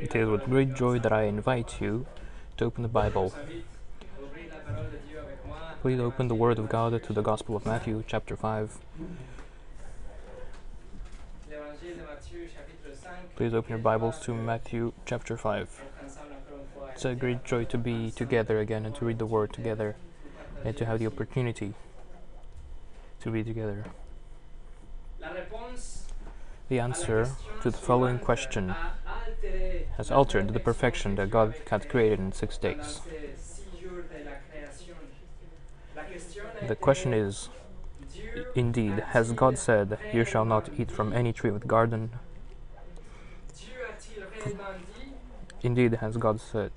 It is with great joy that I invite you to open the Bible. Please open the Word of God to the Gospel of Matthew, chapter 5. Please open your Bibles to Matthew, chapter 5. It's a great joy to be together again and to read the Word together and to have the opportunity to be together. The answer to the following question has altered the perfection that God had created in six days. The question is Indeed, has God said, You shall not eat from any tree of the garden? Indeed, has God said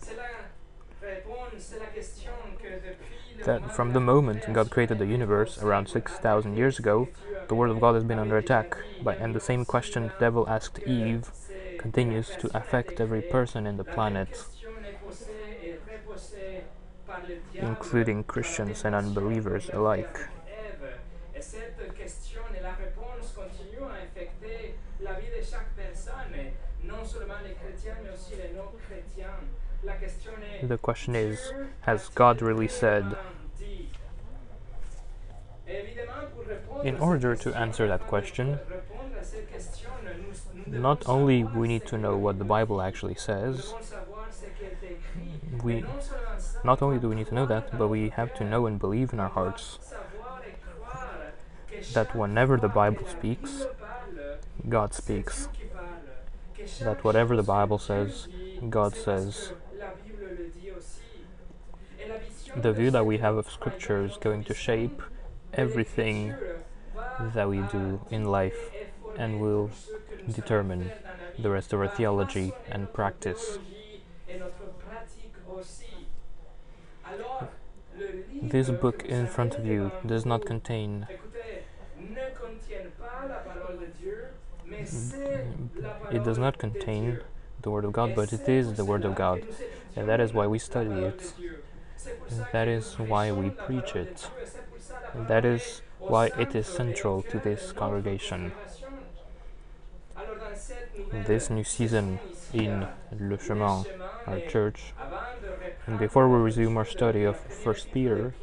that from the moment God created the universe around 6,000 years ago, the Word of God has been under attack. And the same question the devil asked Eve continues to affect every person in the planet, including Christians and unbelievers alike. The question is Has God really said? In order to answer that question, not only we need to know what the Bible actually says, we not only do we need to know that, but we have to know and believe in our hearts that whenever the Bible speaks, God speaks. That whatever the Bible says, God says. The view that we have of Scripture is going to shape everything that we do in life and will determine the rest of our theology and practice. This book in front of you does not contain mm-hmm. it does not contain the Word of God, but it is the Word of God, and that is why we study it. That is why we preach it. That is why it is central to this congregation. This new season in Le Chemin, our church, and before we resume our study of First Peter,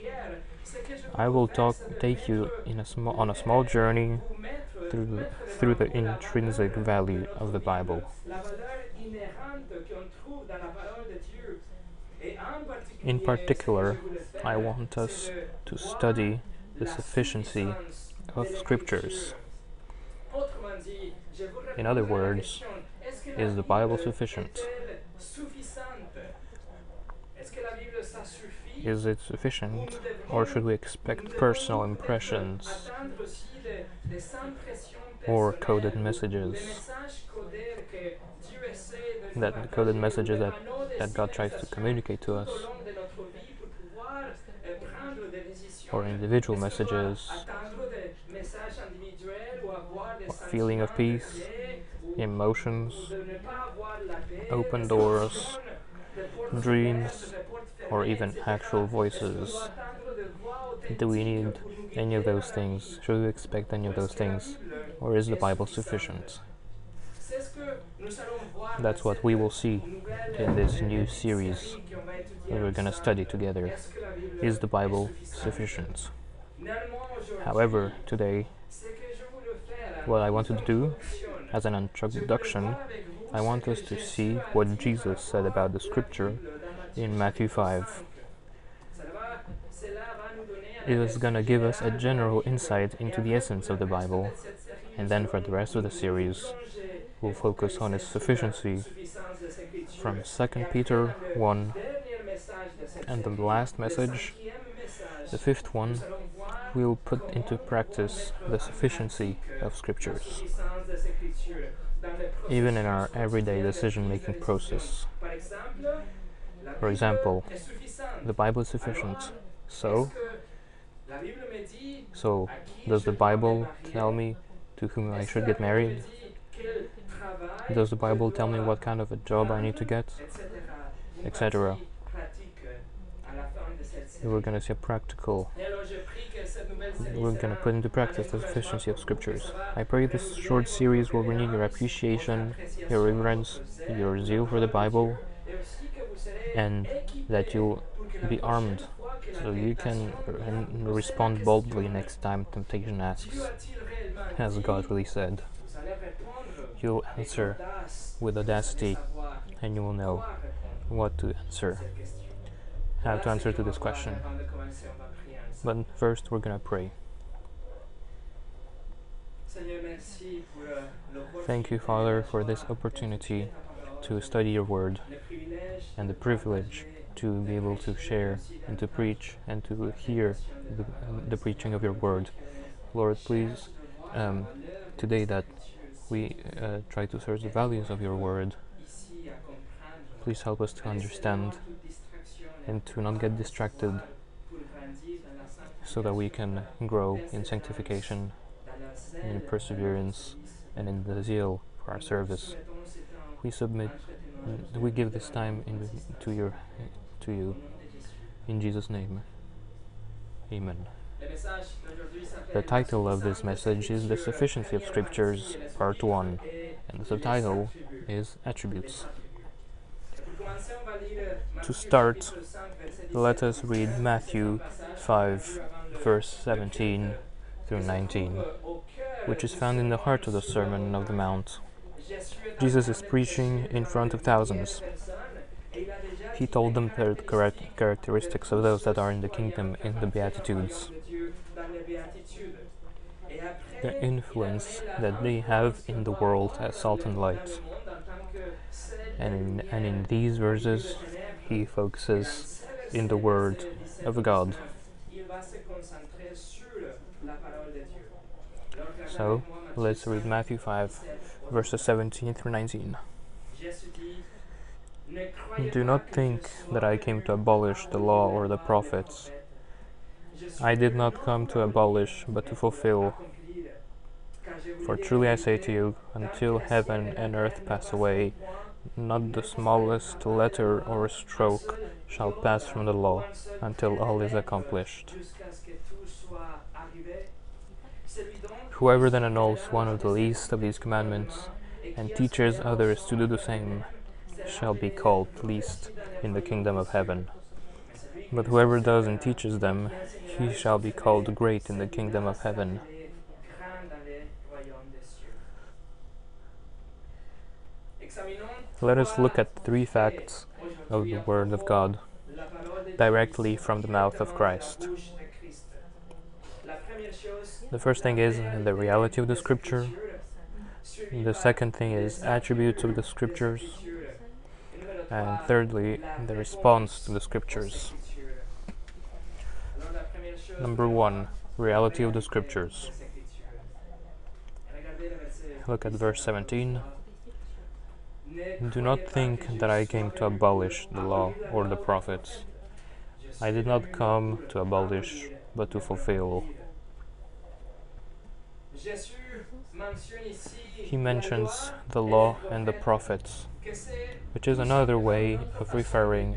I will talk, take you a on a small journey through, through the intrinsic value of the Bible. In particular, I want us to study the sufficiency of scriptures. In other words, is the Bible sufficient? Is it sufficient, or should we expect personal impressions or coded messages? That coded messages that, that God tries to communicate to us, or individual messages, or feeling of peace, emotions, open doors, dreams, or even actual voices. Do we need any of those things? Should we expect any of those things? Or is the Bible sufficient? That's what we will see in this new series that we're going to study together. Is the Bible sufficient? However, today, what I wanted to do as an introduction, I want us to see what Jesus said about the scripture in Matthew 5. It is going to give us a general insight into the essence of the Bible, and then for the rest of the series, we'll focus on its sufficiency from 2 Peter 1 and the last message, the fifth one, we'll put into practice the sufficiency of scriptures, even in our everyday decision making process. For example, the Bible is sufficient. So, so does the Bible tell me to whom I should get married? Does the Bible tell me what kind of a job I need to get? Etc. We're going to see a practical we're going to put into practice the sufficiency of scriptures. I pray this short series will renew your appreciation, your reverence, your zeal for the Bible, and that you'll be armed so you can respond boldly next time temptation asks, as God really said. You'll answer with audacity and you will know what to answer, how to answer to this question. But first, we're gonna pray. Thank you, Father, for this opportunity to study your word and the privilege to be able to share and to preach and to hear the, the preaching of your word. Lord, please, um, today that we uh, try to search the values of your word, please help us to understand and to not get distracted so that we can grow in sanctification, in perseverance, and in the zeal for our service. We submit, we give this time in, to your to you. In Jesus' name, Amen. The title of this message is The Sufficiency of Scriptures, Part 1, and the subtitle is Attributes. To start, let us read Matthew 5, verse 17 through 19, which is found in the heart of the Sermon of the Mount. Jesus is preaching in front of thousands. He told them the characteristics of those that are in the kingdom in the Beatitudes, the influence that they have in the world as salt and light. And in, and in these verses, he focuses in the Word of God. So, let's read Matthew 5, verses 17 through 19. Do not think that I came to abolish the law or the prophets. I did not come to abolish, but to fulfill. For truly I say to you, until heaven and earth pass away, not the smallest letter or stroke shall pass from the law until all is accomplished. Whoever then annuls one of the least of these commandments and teaches others to do the same shall be called least in the kingdom of heaven. But whoever does and teaches them, he shall be called great in the kingdom of heaven. Let us look at three facts of the Word of God directly from the mouth of Christ. The first thing is the reality of the Scripture. The second thing is attributes of the Scriptures and thirdly, the response to the scriptures. Number one, reality of the scriptures. Look at verse 17. Do not think that I came to abolish the law or the prophets. I did not come to abolish, but to fulfill. He mentions the law and the prophets which is another way of referring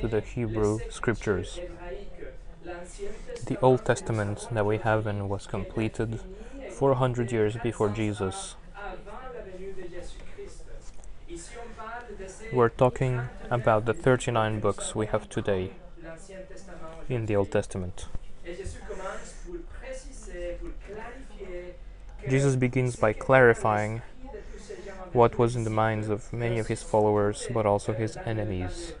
to the Hebrew scriptures. The Old Testament that we have in was completed 400 years before Jesus. We're talking about the 39 books we have today in the Old Testament. Jesus begins by clarifying what was in the minds of many of his followers, but also his enemies.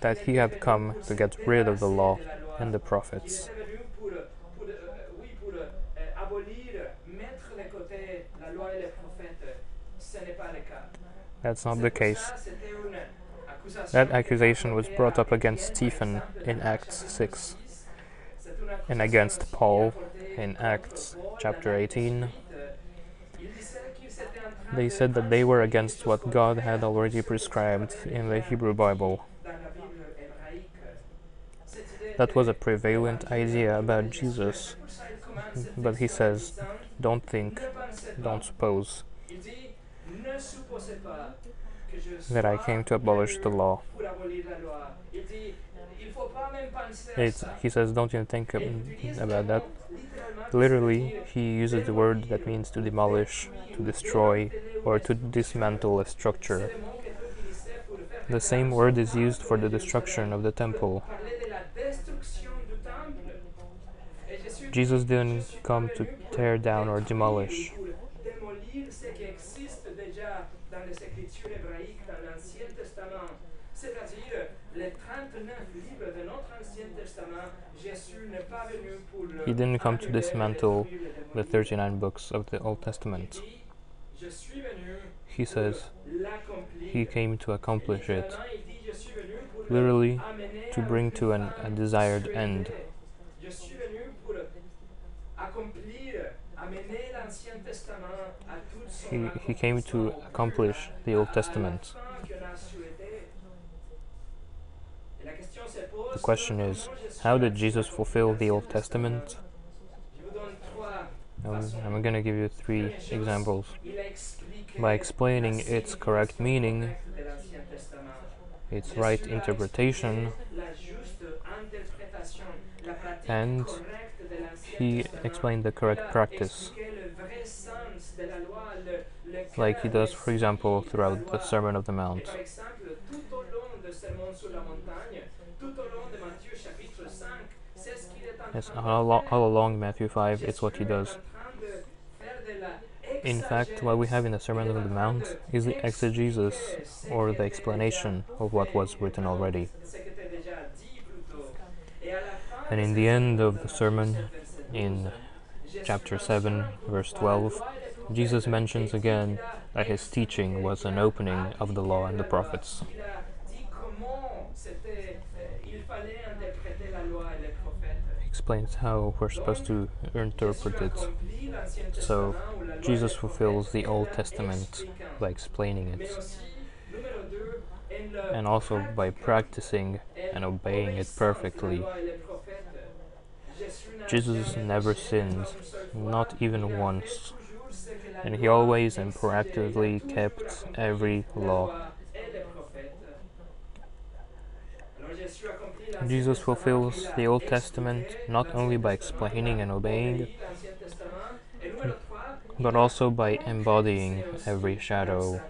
That he had come to get rid of the law and the prophets. That's not the case. That accusation was brought up against Stephen in Acts 6 and against Paul in Acts chapter 18. They said that they were against what God had already prescribed in the Hebrew Bible. That was a prevalent idea about Jesus, but he says, don't think, don't suppose. That I came to abolish the law. It's, he says, don't even think about that. Literally, he uses the word that means to demolish, to destroy, or to dismantle a structure. The same word is used for the destruction of the temple. Jesus didn't come to tear down or demolish. He didn't come to dismantle the 39 books of the Old Testament. He says he came to accomplish it, literally to bring to an, a desired end. He, he came to accomplish the Old Testament. The question is, how did Jesus fulfill the Old Testament? Um, I'm going to give you three examples. By explaining its correct meaning, its right interpretation, and he explained the correct practice, like he does, for example, throughout the Sermon of the Mount. Yes, all, all along Matthew 5, it's what he does. In fact, what we have in the Sermon on the Mount is the exegesis, or the explanation of what was written already. And in the end of the sermon, in chapter 7, verse 12, Jesus mentions again that his teaching was an opening of the law and the prophets. Explains how we're supposed to interpret it. So, Jesus fulfills the Old Testament by explaining it, and also by practicing and obeying it perfectly. Jesus never sinned, not even once, and he always and proactively kept every law. Jesus fulfills the Old Testament not only by explaining and obeying, but also by embodying every shadow,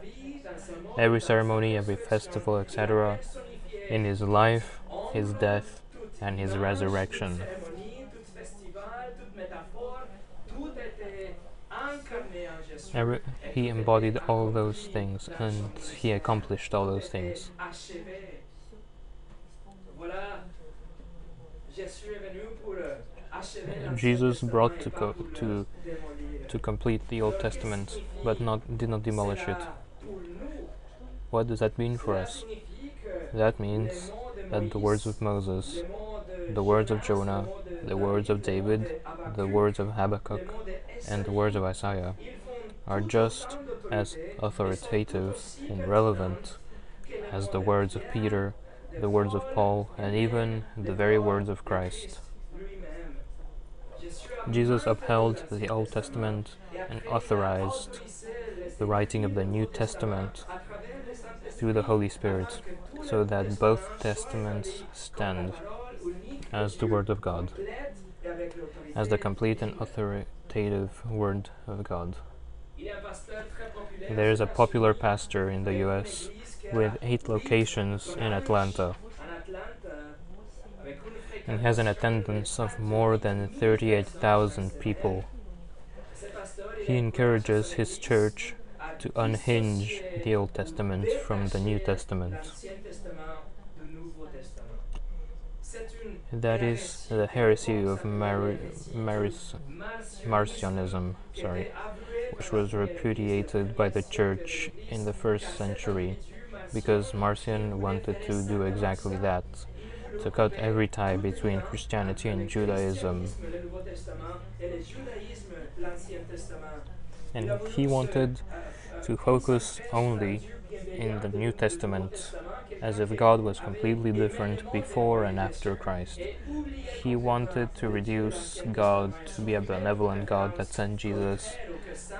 every ceremony, every festival, etc., in his life, his death, and his resurrection. Every, he embodied all those things and he accomplished all those things. Jesus brought to co- to to complete the Old Testament, but not did not demolish it. What does that mean for us? That means that the words of Moses, the words of Jonah, the words of David, the words of Habakkuk, and the words of Isaiah are just as authoritative and relevant as the words of Peter, the words of Paul, and even the very words of Christ. Jesus upheld the Old Testament and authorized the writing of the New Testament through the Holy Spirit, so that both testaments stand as the Word of God, as the complete and authoritative Word of God. There is a popular pastor in the US with eight locations in Atlanta and has an attendance of more than 38,000 people. He encourages his church to unhinge the Old Testament from the New Testament. That is the heresy of Mar- Maris- Marcionism, sorry, which was repudiated by the church in the first century because Marcion wanted to do exactly that to cut every tie between Christianity and Judaism. And he wanted to focus only in the New Testament as if God was completely different before and after Christ. He wanted to reduce God to be a benevolent God that sent Jesus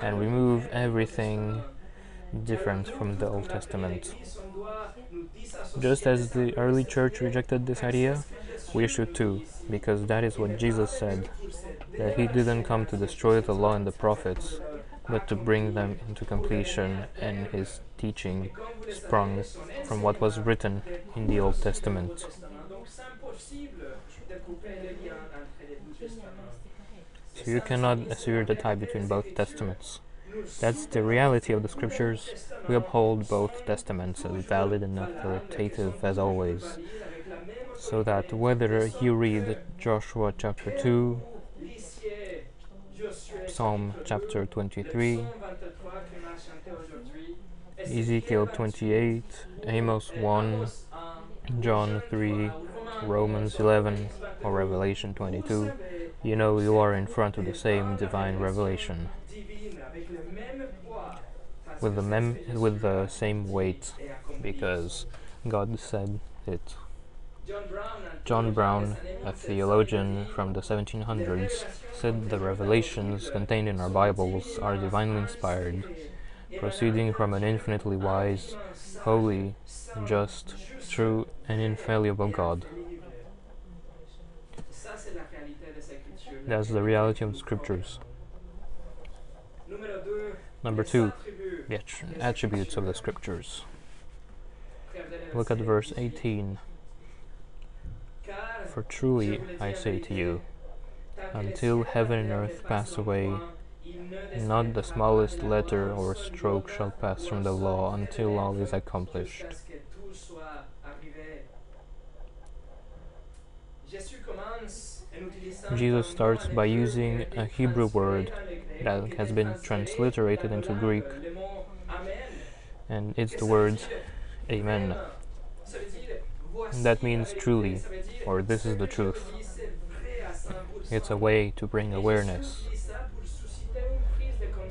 and remove everything different from the Old Testament. Just as the early church rejected this idea, we should too, because that is what Jesus said that he didn't come to destroy the law and the prophets, but to bring them into completion, and his teaching sprung from what was written in the Old Testament. So you cannot assure the tie between both testaments. That's the reality of the scriptures. We uphold both testaments as valid and authoritative as always. So that whether you read Joshua chapter 2, Psalm chapter 23, Ezekiel 28, Amos 1, John 3, Romans 11, or Revelation 22, you know you are in front of the same divine revelation with the mem with the same weight because God said it. John Brown, a theologian from the 1700s, said the revelations contained in our Bibles are divinely inspired, proceeding from an infinitely wise, holy, just, true, and infallible God. That's the reality of the scriptures. Number two, the attributes of the scriptures. Look at verse 18. For truly I say to you, until heaven and earth pass away, not the smallest letter or stroke shall pass from the law until all is accomplished. Jesus starts by using a Hebrew word that has been transliterated into Greek, and it's the words Amen. That means truly, or this is the truth. It's a way to bring awareness.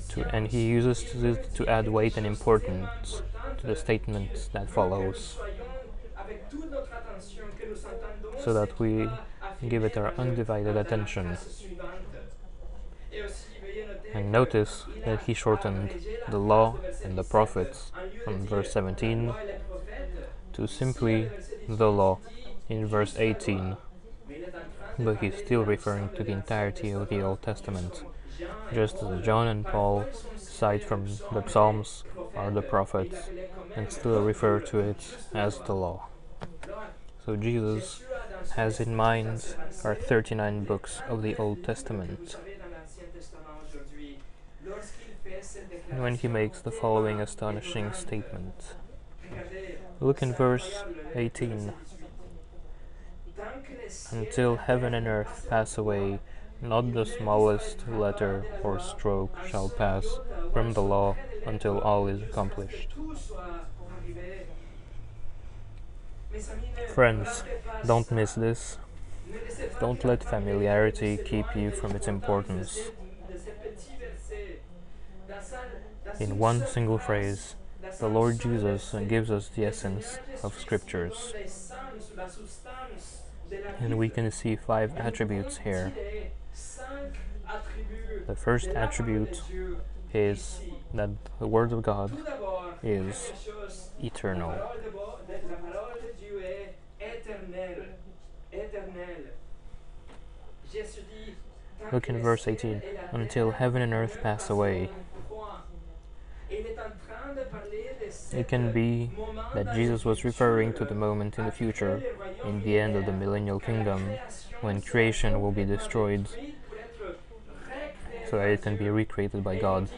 To, and he uses it to add weight and importance to the statement that follows, so that we give it our undivided attention. And notice that he shortened the law and the prophets from verse 17 to simply the law in verse 18, but he's still referring to the entirety of the Old Testament, just as John and Paul cite from the Psalms or the prophets and still refer to it as the law. So Jesus has in mind our 39 books of the Old Testament when he makes the following astonishing statement. Look in verse 18. Until heaven and earth pass away, not the smallest letter or stroke shall pass from the law until all is accomplished. Friends, don't miss this. Don't let familiarity keep you from its importance. In one single phrase, the Lord Jesus gives us the essence of scriptures. And we can see five attributes here. The first attribute is that the Word of God is eternal. Look in verse 18 until heaven and earth pass away. It can be that Jesus was referring to the moment in the future, in the end of the millennial kingdom, when creation will be destroyed so that it can be recreated by God.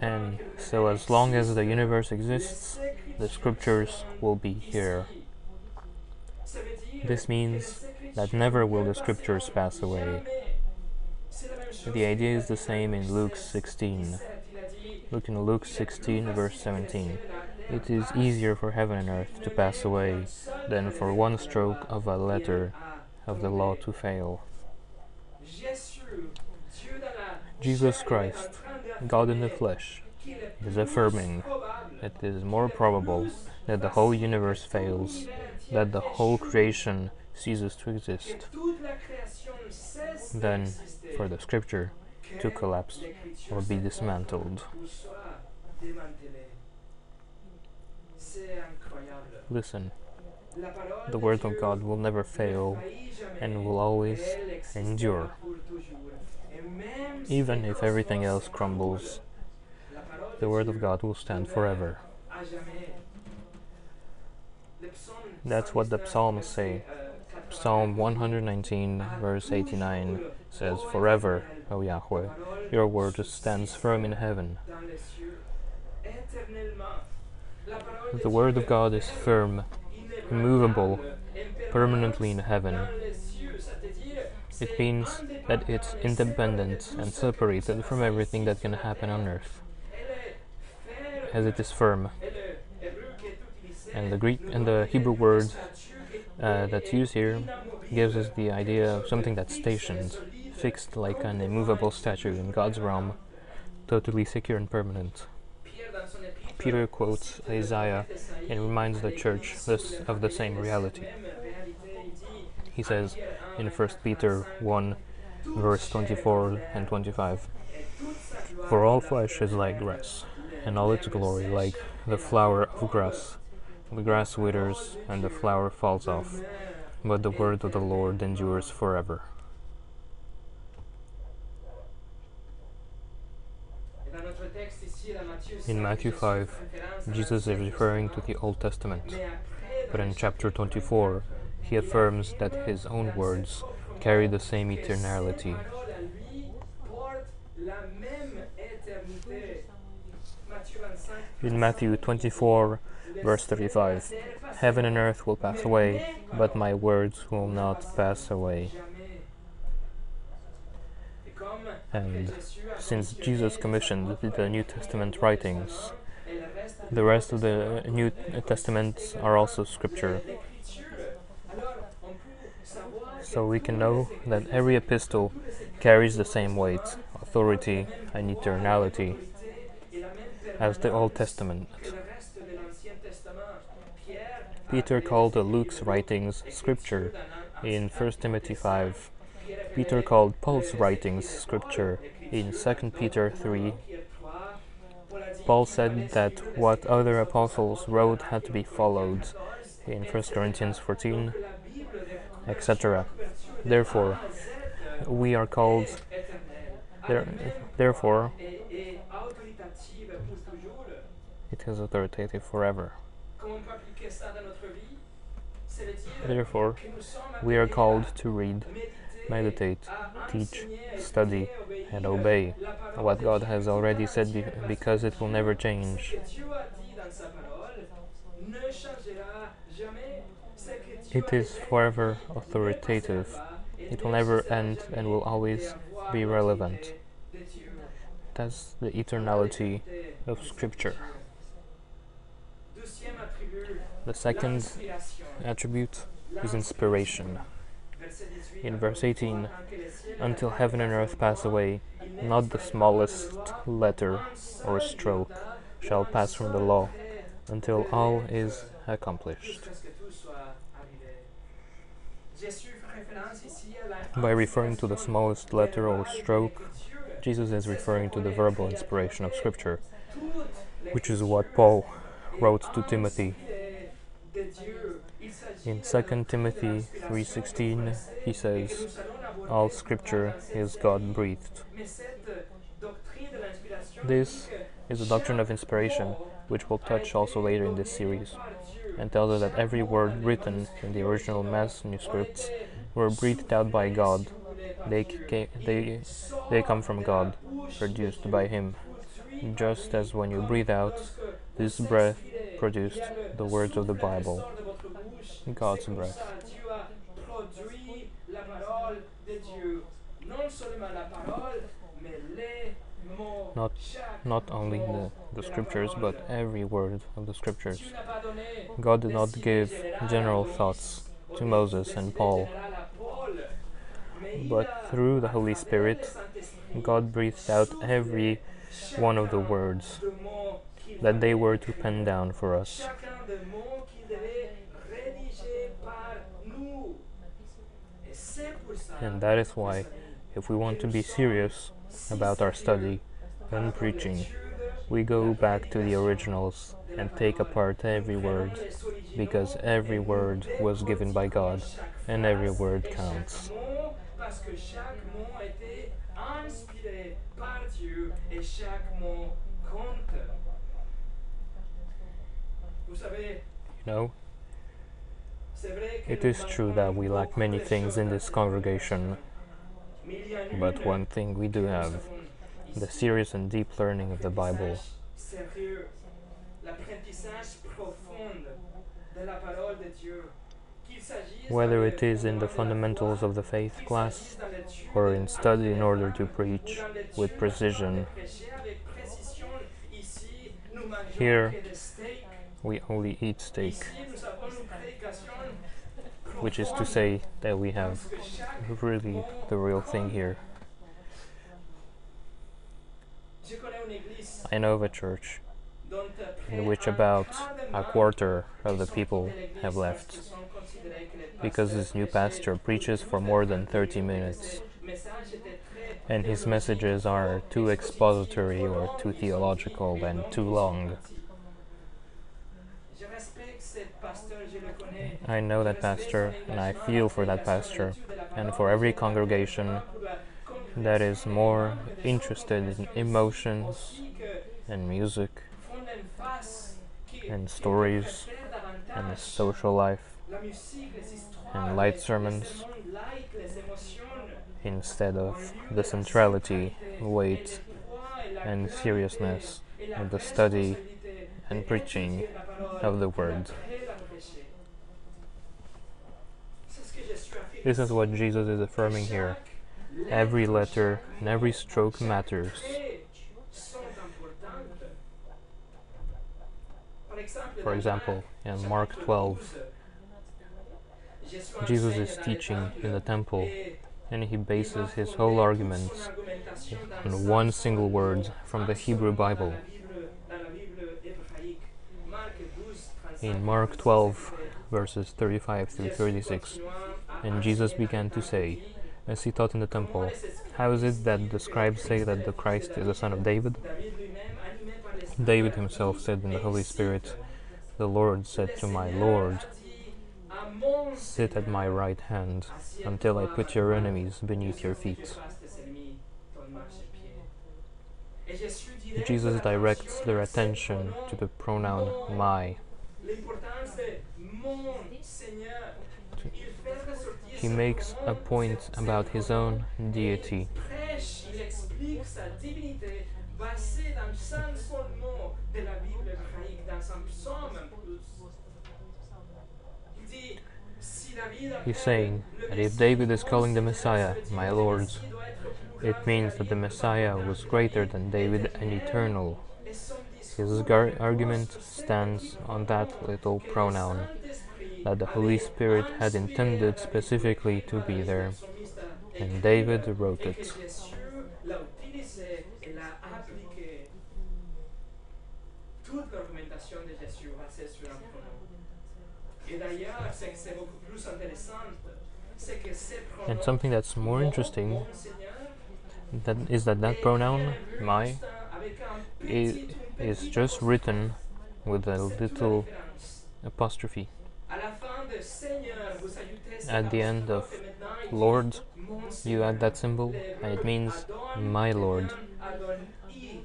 And so, as long as the universe exists, the scriptures will be here. This means that never will the scriptures pass away. The idea is the same in Luke 16. Look in Luke 16, verse 17. It is easier for heaven and earth to pass away than for one stroke of a letter of the law to fail. Jesus Christ, God in the flesh, is affirming that it is more probable that the whole universe fails, that the whole creation ceases to exist, than for the scripture to collapse or be dismantled. Listen, the word of God will never fail and will always endure. Even if everything else crumbles, the word of God will stand forever. That's what the 119, psalms say. verset, 89, Psalm 119, verse 89 says, Forever, O Yahweh, your word stands firm in heaven. The word of God is firm, immovable, permanently in heaven. It means that it's independent and separated from everything that can happen on earth, as it is firm. And the Greek and the Hebrew word uh, that's used here gives us the idea of something that's stationed, fixed like an immovable statue in God's realm, totally secure and permanent. Peter quotes Isaiah and reminds the church of the same reality. He says in 1 Peter 1, verse 24 and 25 et toute sa gloire For all flesh is like grass, and all its glory like the flower of grass. The grass withers and the flower falls off, but the word of the Lord endures forever. In Matthew 5, fait référence à Jesus is referring to the Old Testament, but in chapter 24, he affirms that his own words carry the same eternality. paroles à lui portent la même éternité. Matthieu 25, In Matthew 24, verse 35, Heaven and earth will pass away, but my words will not pass away. And since Jesus commissioned the New Testament writings, the rest of the New contenait Testament are also scripture. So we can know that every epistle carries the same weight, authority, and eternality as the Old Testament. Peter called Luke's writings scripture in 1 Timothy 5. Peter called Paul's writings scripture in Écritures 2 Peter 3. 3. Paul said that what other apostles wrote had to be followed in 1. Corinthians 14, Donc, la Bible de etc. Therefore, we are called, there, therefore, it is authoritative forever. Therefore, we are called to read, meditate, teach, study, and obey what God has already said be- because it will never change. It is forever authoritative. It will never end and will always be relevant. That's the eternality of Scripture. The second attribute is inspiration. Verset 18, In verse 18, Tant que les cieux et la Until heaven and earth pass away, not the smallest letter or stroke shall pass from the law until all is accomplished. By referring to the smallest letter or stroke. Jesus is referring to the verbal inspiration of Scripture, which is what Paul wrote to Timothy. In de 2 Timothy doctrine de l'inspiration 3:16, he says, All Scripture is. De l'inspiration This is a doctrine of inspiration, which we'll touch also later in this series, and tells us that every word written in the original manuscripts were breathed out by God. They, Dieu. ca- Ils they, they come from God, produced by Him, just as when you breathe out, this breath produced the words of the Bible, mais les. Not- Not only the, the scriptures, but every word of the scriptures. God did not give general thoughts to Moses and Paul, but through the Holy Spirit, God breathed out every one of the words that they were to pen down for us. And that is why, if we want to be serious about our study and preaching, we go back to the originals and take apart every word because every word was given by God and every word counts. You know, it is true that we lack many things in this congregation, but one thing we do have the serious and deep learning of the Bible. Whether it is in the fundamentals of the faith class or in study in order to preach with precision. Here. We only eat steak, which is to say that we have really the real thing here. I know of a church in which about a quarter of the people have left because this new pastor preaches for more than 30 minutes and his messages are too expository or too theological and too long. I know that pastor and I feel for that pastor and for every congregation that is more interested in emotions and music and stories and social life and light sermons instead of the centrality, weight, and seriousness of the study and preaching of the Word. This is what Jesus is affirming here. Every letter and every stroke matters. For example, in Mark 12, Jesus is teaching in the temple and he bases his whole arguments on one single word from the Hebrew Bible. In Mark 12, verses 35 through 36, and Jesus began to say, as he taught in the temple, How is it that the scribes say that the Christ is the son of David? David himself said in the Holy Spirit, The Lord said to my Lord, Sit at my right hand until I put your enemies beneath your feet. Jesus directs their attention to the pronoun my. He makes a point about his own deity. He's saying that if David is calling the Messiah my Lord, it means that the Messiah was greater than David and eternal. His argument stands on that little pronoun that the Holy Spirit had intended specifically to be there, and David wrote it. And something that's more interesting that is that that pronoun my is, is just written with a little apostrophe. À la fin de Seigneur, vous ajoutez cet At the end of apostrophe et maintenant il dit, Lord, you add that symbol and it means my Lord. devient Adon-I.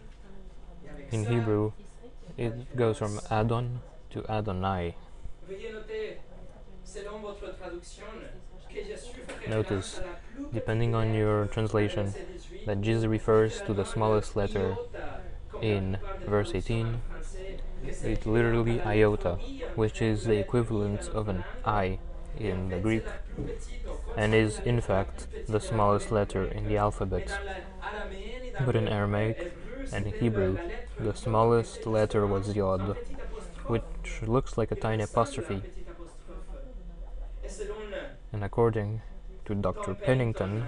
Et avec In Hebrew, it goes from Adon to Adonai. Veuillez noter, selon votre traduction, que Jésus fait Notice, référence à la plus petite depending on your translation, that Jesus refers to the smallest letter iota, comme la in verse 18. It's literally iota, which is the equivalent of an. I in the Greek, and is in fact the smallest letter in the alphabet. But in Aramaic and Hebrew, the smallest letter was yod, which looks like a tiny apostrophe. And according to Dr. Pennington,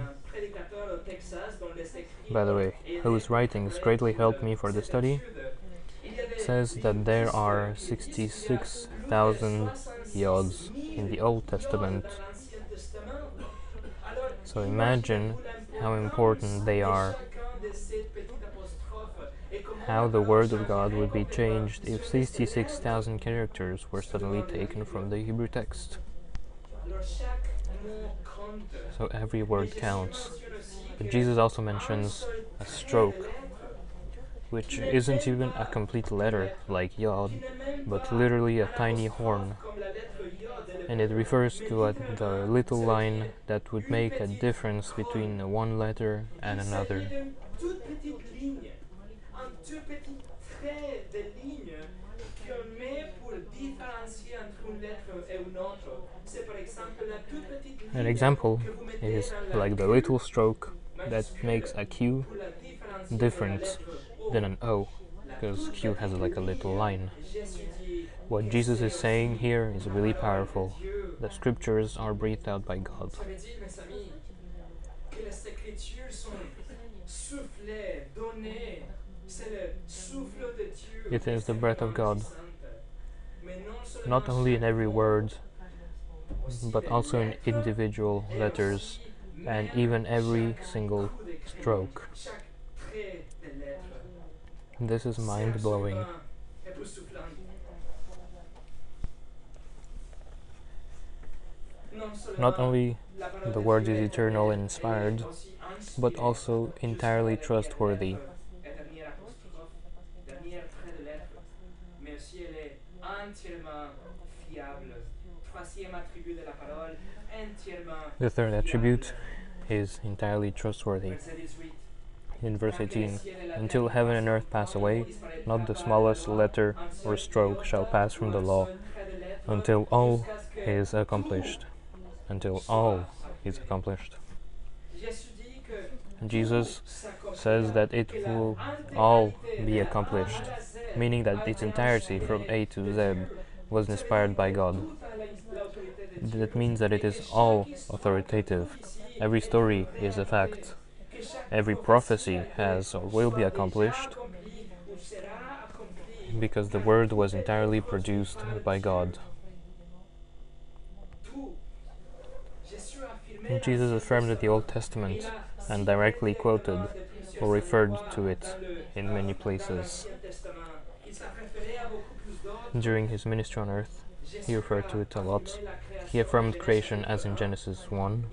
by the way, whose writings greatly helped me for the study, says that there are qui disent qu'il y a plus de 66,000 yods in the Old Testament. So imagine how important they are, how the Word of God would be changed if 66,000 characters were suddenly taken from the Hebrew text. So every word counts. But Jesus also mentions a stroke, which isn't even a complete letter like Yod, but literally a tiny horn, and it refers to a, the little line that would make a difference between one letter and another. An example is like the little stroke that makes a Q different than an O, because Q has like a little line. What Jesus is saying here is really powerful. The scriptures are breathed out by God. It is the breath of God, not only in every word, but also in individual letters and even every single stroke. This is mind blowing. Not only the word is eternal and inspired, but also entirely trustworthy. The third attribute is entirely trustworthy. Verset 18. In verse Car que le 18, ciel et la until heaven and earth pass away, not the pas de la smallest letter or stroke shall pass from the law seul trait de lettre, until all jusqu'à ce que is accomplished. Until all is accomplished. Jésus dit que And Jesus says that it will all be accomplished, meaning that its entirety from A to Z was inspired by God. That means that it is all authoritative. Every story is a fact. Every prophecy has or will be accomplished because the word was entirely produced by God. Jesus affirmed that the Old Testament and directly quoted or referred to it in many places. During his ministry on earth, he referred to it a lot. He affirmed creation as in Genesis 1.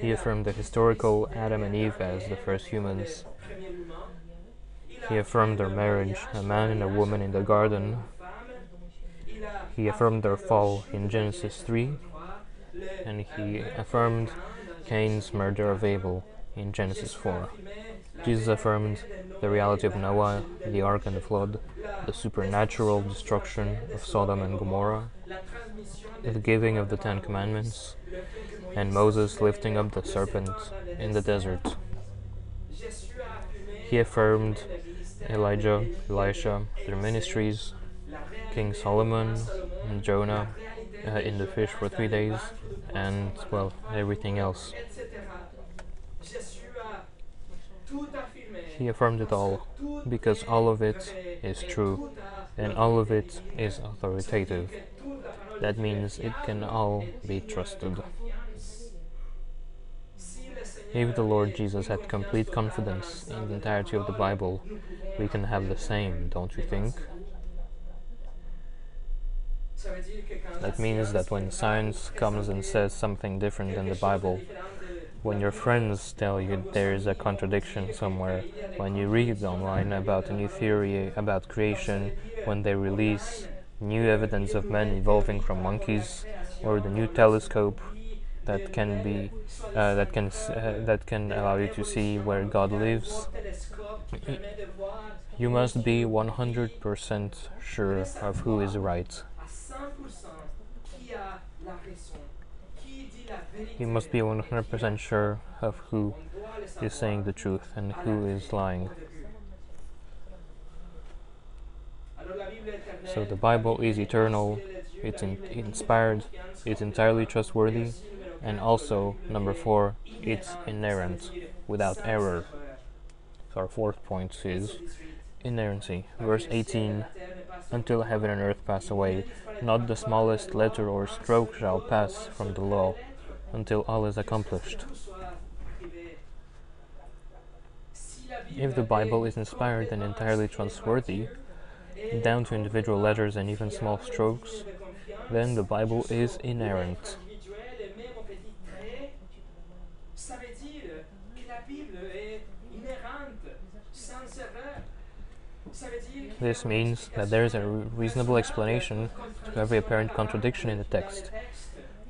He affirmed the historical Adam and Eve as the first humans. He affirmed their marriage, a man and a woman in the garden. He affirmed their fall in Genesis 3. And he affirmed Cain's murder of Abel in Genesis 4. Jesus affirmed the reality of Noah, the ark and the flood, the supernatural destruction of Sodom and Gomorrah, the giving of the Ten Commandments, and Moses lifting up the serpent in the desert. He affirmed Elijah, Elisha, their ministries, King Solomon, and Jonah uh, in the fish for three days, and, well, everything else. He affirmed it all, because all of it is true, and all of it is authoritative. That means it can all be trusted. If the Lord Jesus had complete confidence in the entirety of the Bible, we can have the same, don't you think? That means that when science comes and says something different than the Bible, when your friends tell you there is a contradiction somewhere, when you read online about a new theory about creation, when they release new evidence of men evolving from monkeys, or the new telescope that can be uh, that can uh, that can allow you to see where God lives, you must be 100% sure of who is right. You must be 100% sure of who is saying the truth and who is lying. So the Bible is eternal, it's in- inspired, it's entirely trustworthy, and also, number four, it's inerrant, without error. So our fourth point is inerrancy. Verse 18 Until heaven and earth pass away, not the smallest letter or stroke shall pass from the law, until all is accomplished. If the Bible is inspired and entirely trustworthy, down to individual letters and even small strokes, then the Bible is inerrant. This means that there is a reasonable explanation to every apparent contradiction in the text.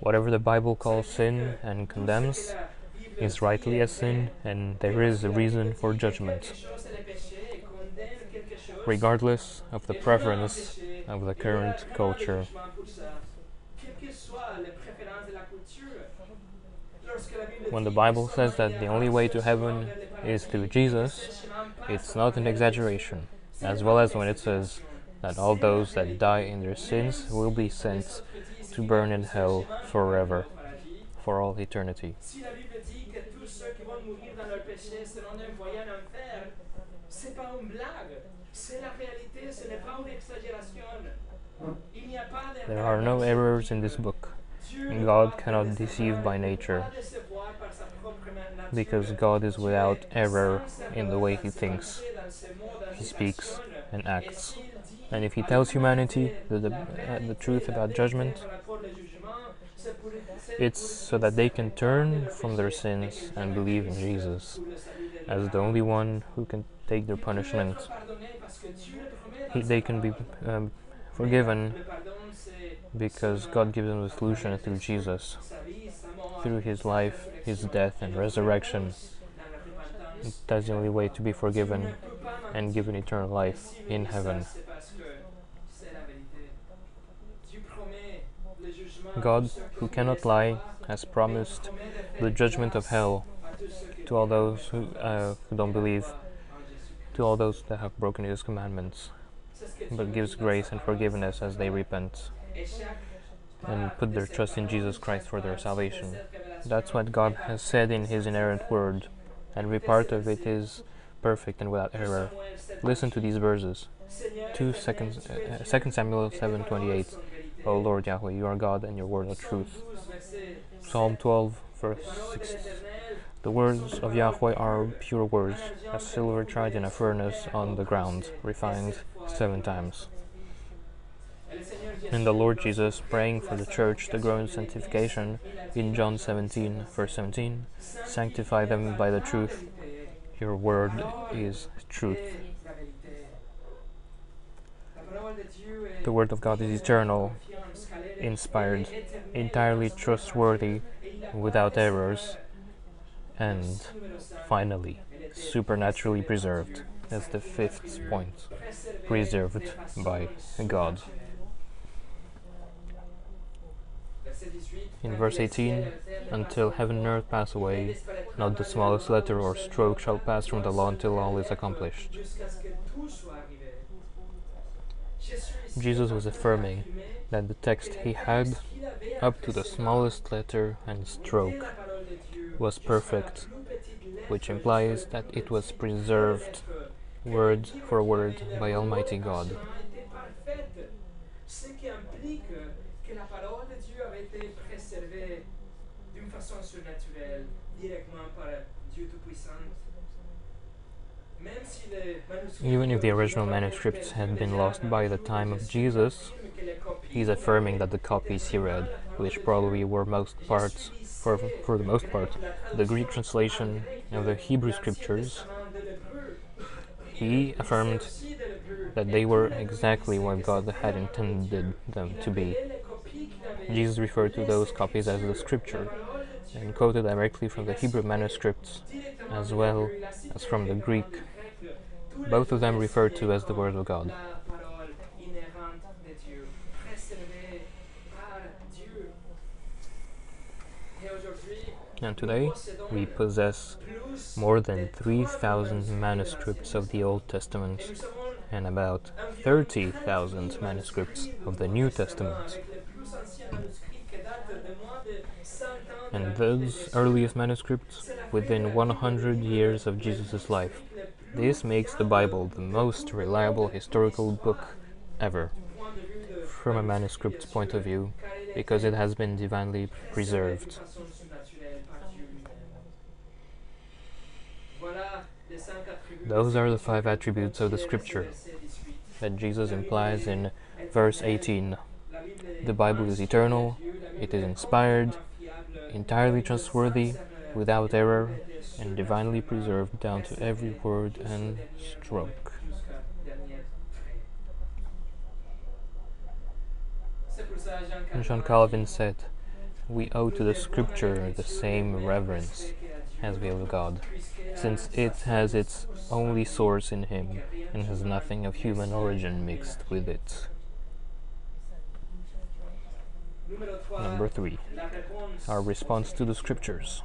Whatever the Bible calls sin and condemns is rightly a sin, and there is a reason for judgment, regardless of the preference of the current culture. When the Bible says that the only way to heaven is through Jesus, it's not an exaggeration, as well as when it says that all those that die in their sins will be sent to burn in hell forever, for all eternity. There are no errors in this book. God cannot deceive by nature, because God is without error in the way He thinks, He speaks, and acts. And if He tells humanity the, the, uh, the truth about judgment, it's so that they can turn from their sins and believe in Jesus as the only one who can take their punishment. He, they can be um, forgiven because God gives them the solution through Jesus, through His life, His death, and resurrection. That's the only way to be forgiven and given eternal life in heaven. God, who cannot lie, has promised the judgment of hell to all those who, uh, who don't believe, to all those that have broken His commandments, but gives grace and forgiveness as they repent and put their trust in Jesus Christ for their salvation. That's what God has said in His inerrant word, and every part of it is perfect and without error. Listen to these verses. 2 seconds, uh, 2 Samuel 7:28. O Lord Yahweh, you are God and your word are truth. Psalm 12, verse 6. The words of Yahweh are pure words, as silver tried in a furnace on the ground, refined seven times. And the Lord Jesus, praying for the church to grow in sanctification, in John 17, verse 17, sanctify them by the truth. Your word is truth. The word of God is eternal, inspired, entirely trustworthy, without errors, and finally, supernaturally preserved. That's the fifth point. Preserved by God. In verse 18, until heaven and earth pass away, not the smallest letter or stroke shall pass from the law until all is accomplished. Jesus was affirming that the text he had, up to the smallest letter and stroke, was perfect, which implies that it was preserved word for word by Almighty God. Even if the original manuscripts had been lost by the time of Jesus, he's affirming that the copies he read, which probably were most parts, for, for the most part, the Greek translation of the Hebrew scriptures, he affirmed that they were exactly what God had intended them to be. Jesus referred to those copies as the scripture and quoted directly from the Hebrew manuscripts as well as from the Greek both of them referred to as the Word of God. And today we possess more than 3,000 manuscripts of the Old Testament and about 30,000 manuscripts of the New Testament. And those earliest manuscripts within 100 years of Jesus' life. This makes the Bible the most reliable historical book ever, from a manuscript's point of view, because it has been divinely preserved. Those are the five attributes of the scripture that Jesus implies in verse 18. The Bible is eternal, it is inspired, entirely trustworthy, without error, and divinely preserved down to every word and stroke. John Calvin said, We owe to the scripture the same reverence as we owe God, since it has its only source in Him and has nothing of human origin mixed with it. Number three, our response to the scriptures.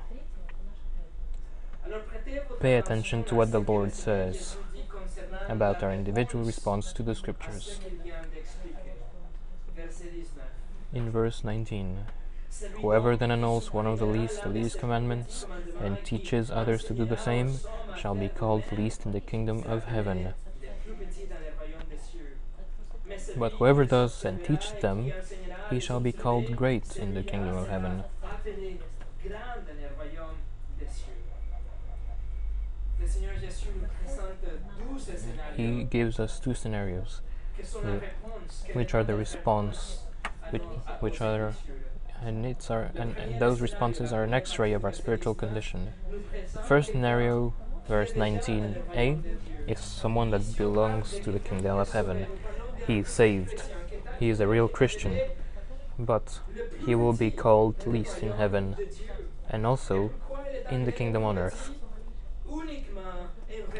Pay attention to what the Lord says about our individual response to the scriptures. In verse 19, whoever then annuls one of the least of these commandments and teaches others to do the same shall be called least in the kingdom of heaven. But whoever does and teaches them, he shall be called great in the kingdom of heaven. He gives us two scenarios, which are the response, which, which are, and it's our, and, and those responses are an X-ray of our spiritual condition. First scenario, verse 19a, is someone that belongs to the kingdom of heaven. He is saved. He is a real Christian, but he will be called least in heaven, and also in the kingdom on earth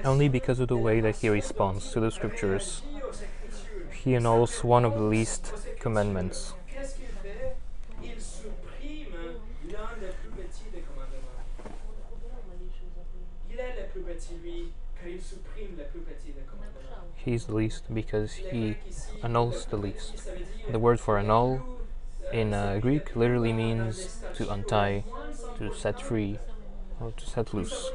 only because of the way that he responds to the scriptures. He annuls one of the least commandments. He's the least because he annuls the least. The word for annul in uh, Greek literally means to untie, to set free, or to set loose.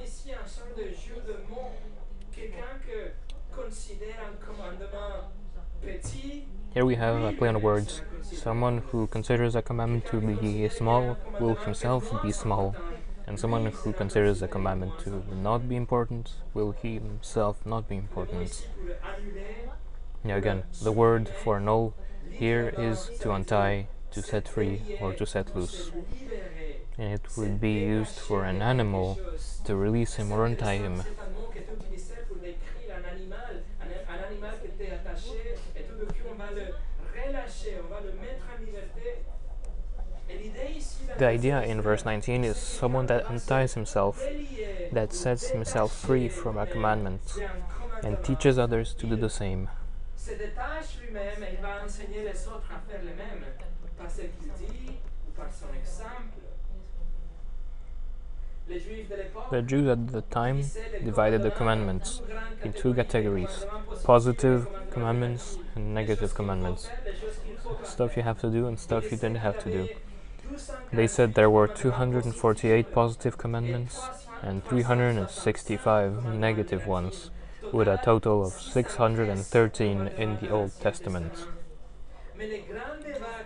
Here we have a play on words. Someone who considers a commandment to be small will himself be small, and someone who considers a commandment to not be important will himself not be important. Again, the word for null here is to untie, to set free, or to set loose. And it would be used for an animal to release him or untie him. The idea in verse 19 is someone that unties himself, that sets himself free from a commandment, and teaches others to do the same. The Jews at the time divided the commandments in two categories positive commandments and negative commandments. Stuff you have to do and stuff you didn't have to do. They said there were 248 positive commandments and 365 negative ones, with a total of 613 in the Old Testament.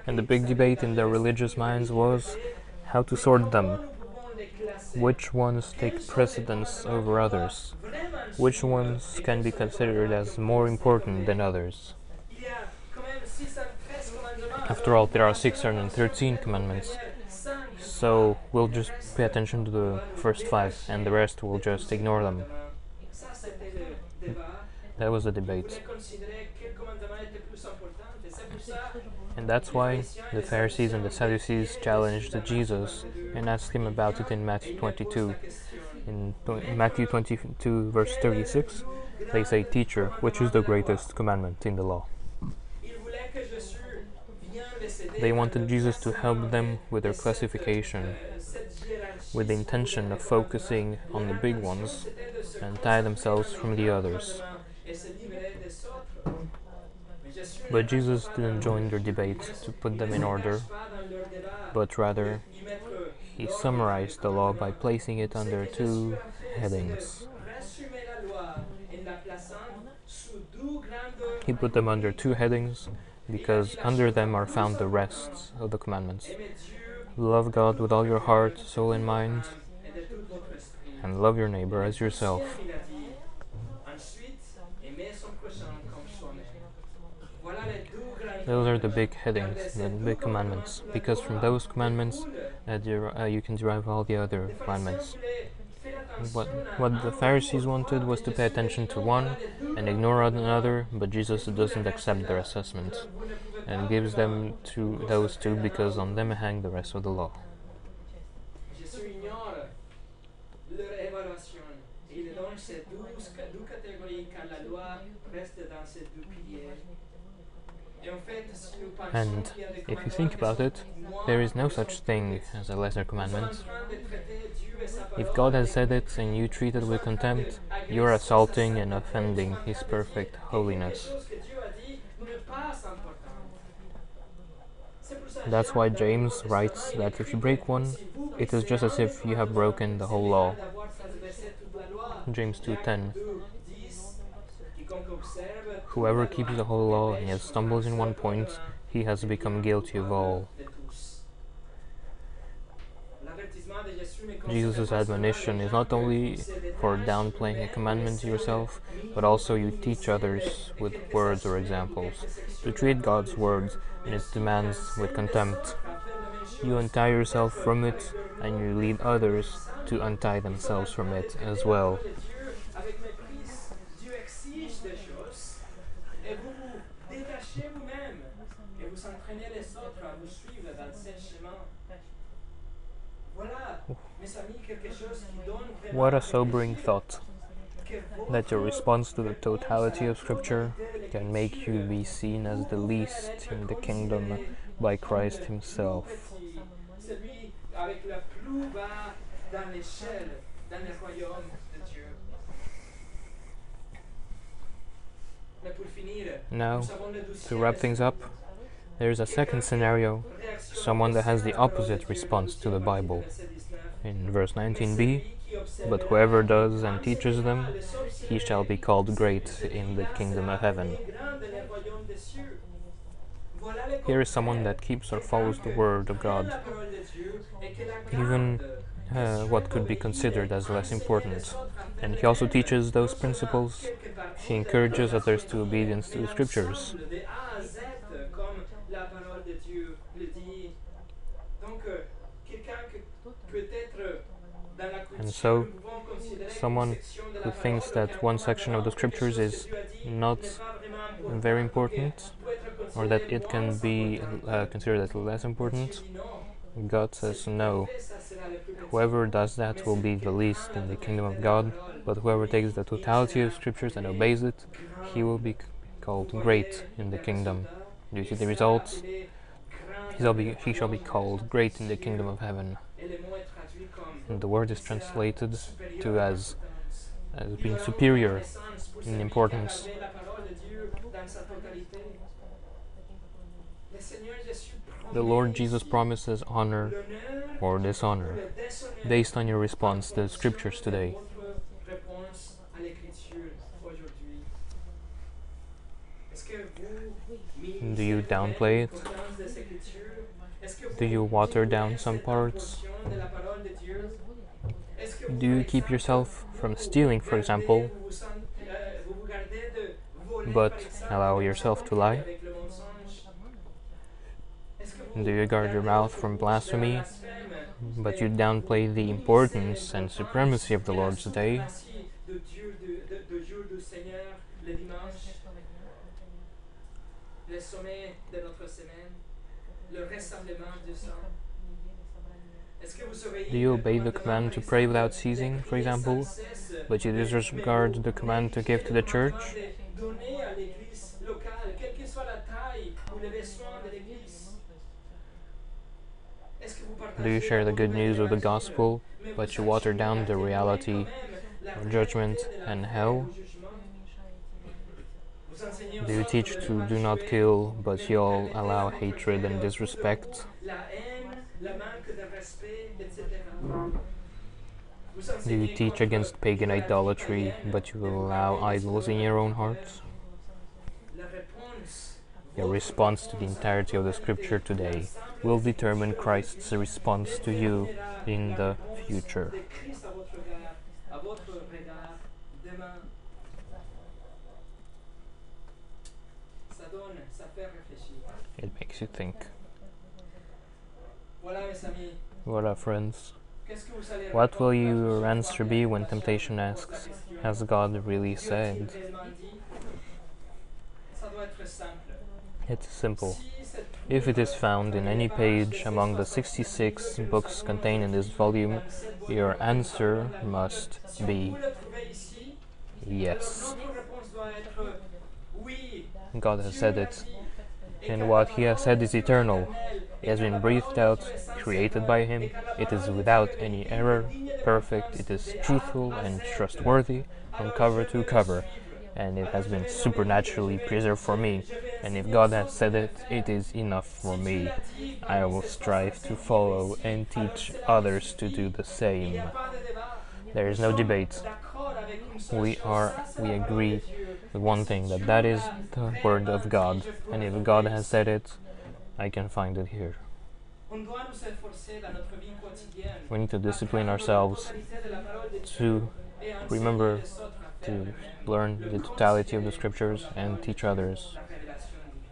And the big debate in their religious minds was how to sort them. Which ones take precedence over others? Which ones can be considered as more important than others? After all, there are 613 commandments. So we'll just pay attention to the first five, and the rest we'll just ignore them. That was a debate. And that's why the Pharisees and the Sadducees challenged Jesus and asked him about it in Matthew 22. In Matthew 22, verse 36, they say, Teacher, which is the greatest commandment in the law? They wanted Jesus to help them with their classification, with the intention of focusing on the big ones and tie themselves from the others. But Jesus didn't join their debate to put them in order, but rather he summarized the law by placing it under two headings. He put them under two headings because under them are found the rest of the commandments. Love God with all your heart, soul, and mind, and love your neighbor as yourself. Those are the big headings, the big commandments, because from those commandments uh, uh, you can derive all the other commandments. What, what the Pharisees wanted was to pay attention to one and ignore another, but Jesus doesn't accept their assessment and gives them to those two because on them hang the rest of the law. And if you think about it, there is no such thing as a lesser commandment. If God has said it and you treat it with contempt, you are assaulting and offending His perfect holiness. That's why James writes that if you break one, it is just as if you have broken the whole law. James 2:10 Whoever keeps the whole law and yet stumbles in one point, he has become guilty of all. Jesus' admonition is not only for downplaying a commandment to yourself, but also you teach others with words or examples. To treat God's words and its demands with contempt, you untie yourself from it and you lead others to untie themselves from it as well. What a sobering thought that your response to the totality of Scripture can make you be seen as the least in the kingdom by Christ Himself. Now, to wrap things up, there's a second scenario someone that has the opposite response to the Bible. In verse 19b, but whoever does and teaches them, he shall be called great in the kingdom of heaven. Here is someone that keeps or follows the word of God, even uh, what could be considered as less important. And he also teaches those principles. He encourages others to obedience to the scriptures. And so, someone who thinks that one section of the scriptures is not very important, or that it can be uh, considered as less important, God says no. Whoever does that will be the least in the kingdom of God, but whoever takes the totality of scriptures and obeys it, he will be called great in the kingdom. Do you see the results? He shall be, he shall be called great in the kingdom of heaven. The word is translated to as, as being superior in importance. The Lord Jesus promises honor or dishonor based on your response to the scriptures today. Do you downplay it? Do you water down some parts? Do you keep yourself from stealing, for example, but allow yourself to lie? Do you guard your mouth from blasphemy, but you downplay the importance and supremacy of the Lord's day? le sommet de notre semaine, le rassemblement du sang. Do you obey the command to pray without ceasing, for example, but you disregard the command to give to the church? Do you share the good news of the gospel, but you water down the reality of judgment and hell? Do you teach to do not kill, but you all allow hatred and disrespect? La haine, le manque de respect, etc. Vous Do you teach against pagan idolatry, but you allow idols in your own hearts? Your response to the entirety of the scripture today will determine Christ's response to you in the future. de Christ à votre regard, à votre regard demain. donne, ça fait réfléchir. It makes you think. Voilà friends. qu'est-ce que vous allez What will your answer be when temptation asks, Has God really said? a-t-il réellement dit Ça doit être simple. It's simple. If it is found in any page among the 66 books contained in this volume, dans cette volume your que nous avons answer dans la Bible, must be vous le trouvez ici, yes. alors notre réponse doit être oui. God has said it, and what He has said is eternal. It has been breathed out, created by Him. It is without any error, perfect. It is truthful and trustworthy from cover to cover, and it has been supernaturally preserved for me. And if God has said it, it is enough for me. I will strive to follow and teach others to do the same. There is no debate. We are, we agree with one thing that that is the word of God, and if God has said it, I can find it here. On doit nous efforcer dans notre vie quotidienne We need to discipline ourselves totalité de la parole de Dieu to et à enseigner remember les autres à to faire de même. learn the totality of the scriptures and teach others. la révélation divine.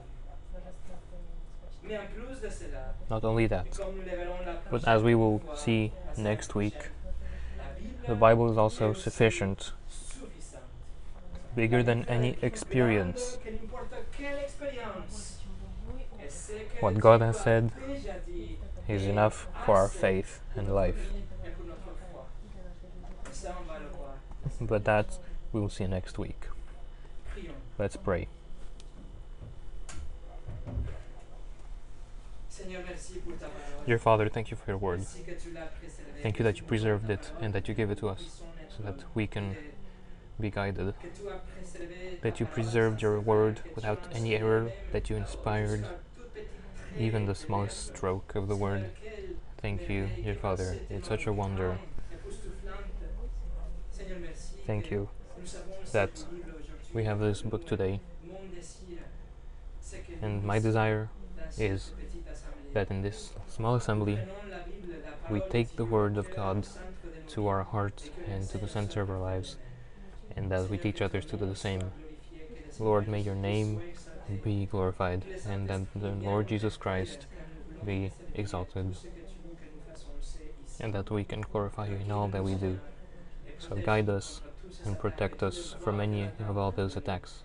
Mais en plus de cela, Not only that, comme nous le verrons la but as we will see next week, prochaine, la Bible the Bible is also sufficient, bigger than any Bible est plus experience. What God has said is enough for our faith and life. But that we will see next week. Let's pray. Dear Father, thank you for your word. Thank you that you preserved it and that you gave it to us so that we can be guided. That you preserved your word without any error, that you inspired even the smallest stroke of the word. Thank you, dear Father. It's such a wonder. Thank you that we have this book today. And my desire is that in this small assembly, we take the word of God to our hearts and to the center of our lives, and that we teach others to do the same. Lord, may your name. Be glorified, and that the Lord Jesus Christ be exalted, and that we can glorify you in all that we do. So guide us and protect us from any of all those attacks,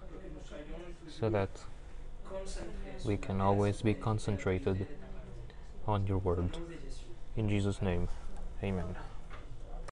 so that we can always be concentrated on your word. In Jesus' name, amen.